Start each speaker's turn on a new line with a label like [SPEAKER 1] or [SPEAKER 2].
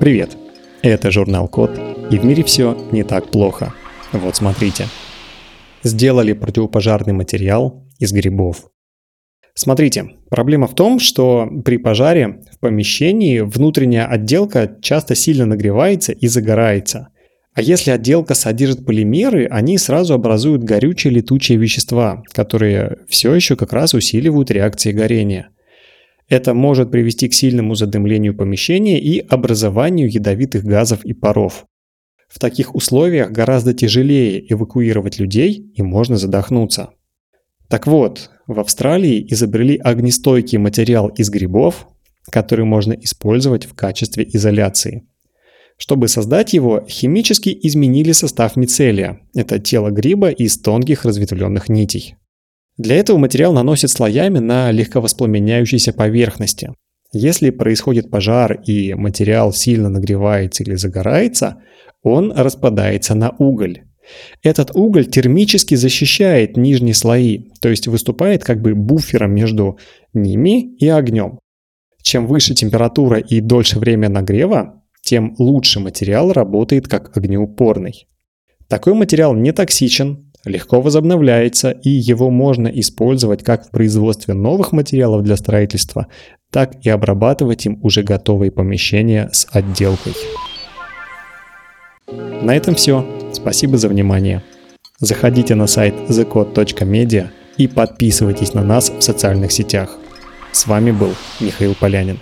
[SPEAKER 1] Привет! Это журнал Код, и в мире все не так плохо. Вот смотрите. Сделали противопожарный материал из грибов. Смотрите, проблема в том, что при пожаре в помещении внутренняя отделка часто сильно нагревается и загорается. А если отделка содержит полимеры, они сразу образуют горючие летучие вещества, которые все еще как раз усиливают реакции горения – это может привести к сильному задымлению помещения и образованию ядовитых газов и паров. В таких условиях гораздо тяжелее эвакуировать людей и можно задохнуться. Так вот, в Австралии изобрели огнестойкий материал из грибов, который можно использовать в качестве изоляции. Чтобы создать его, химически изменили состав мицелия. Это тело гриба из тонких разветвленных нитей. Для этого материал наносят слоями на легковоспламеняющейся поверхности. Если происходит пожар и материал сильно нагревается или загорается, он распадается на уголь. Этот уголь термически защищает нижние слои, то есть выступает как бы буфером между ними и огнем. Чем выше температура и дольше время нагрева, тем лучше материал работает как огнеупорный. Такой материал не токсичен, легко возобновляется, и его можно использовать как в производстве новых материалов для строительства, так и обрабатывать им уже готовые помещения с отделкой. На этом все. Спасибо за внимание. Заходите на сайт thecode.media и подписывайтесь на нас в социальных сетях. С вами был Михаил Полянин.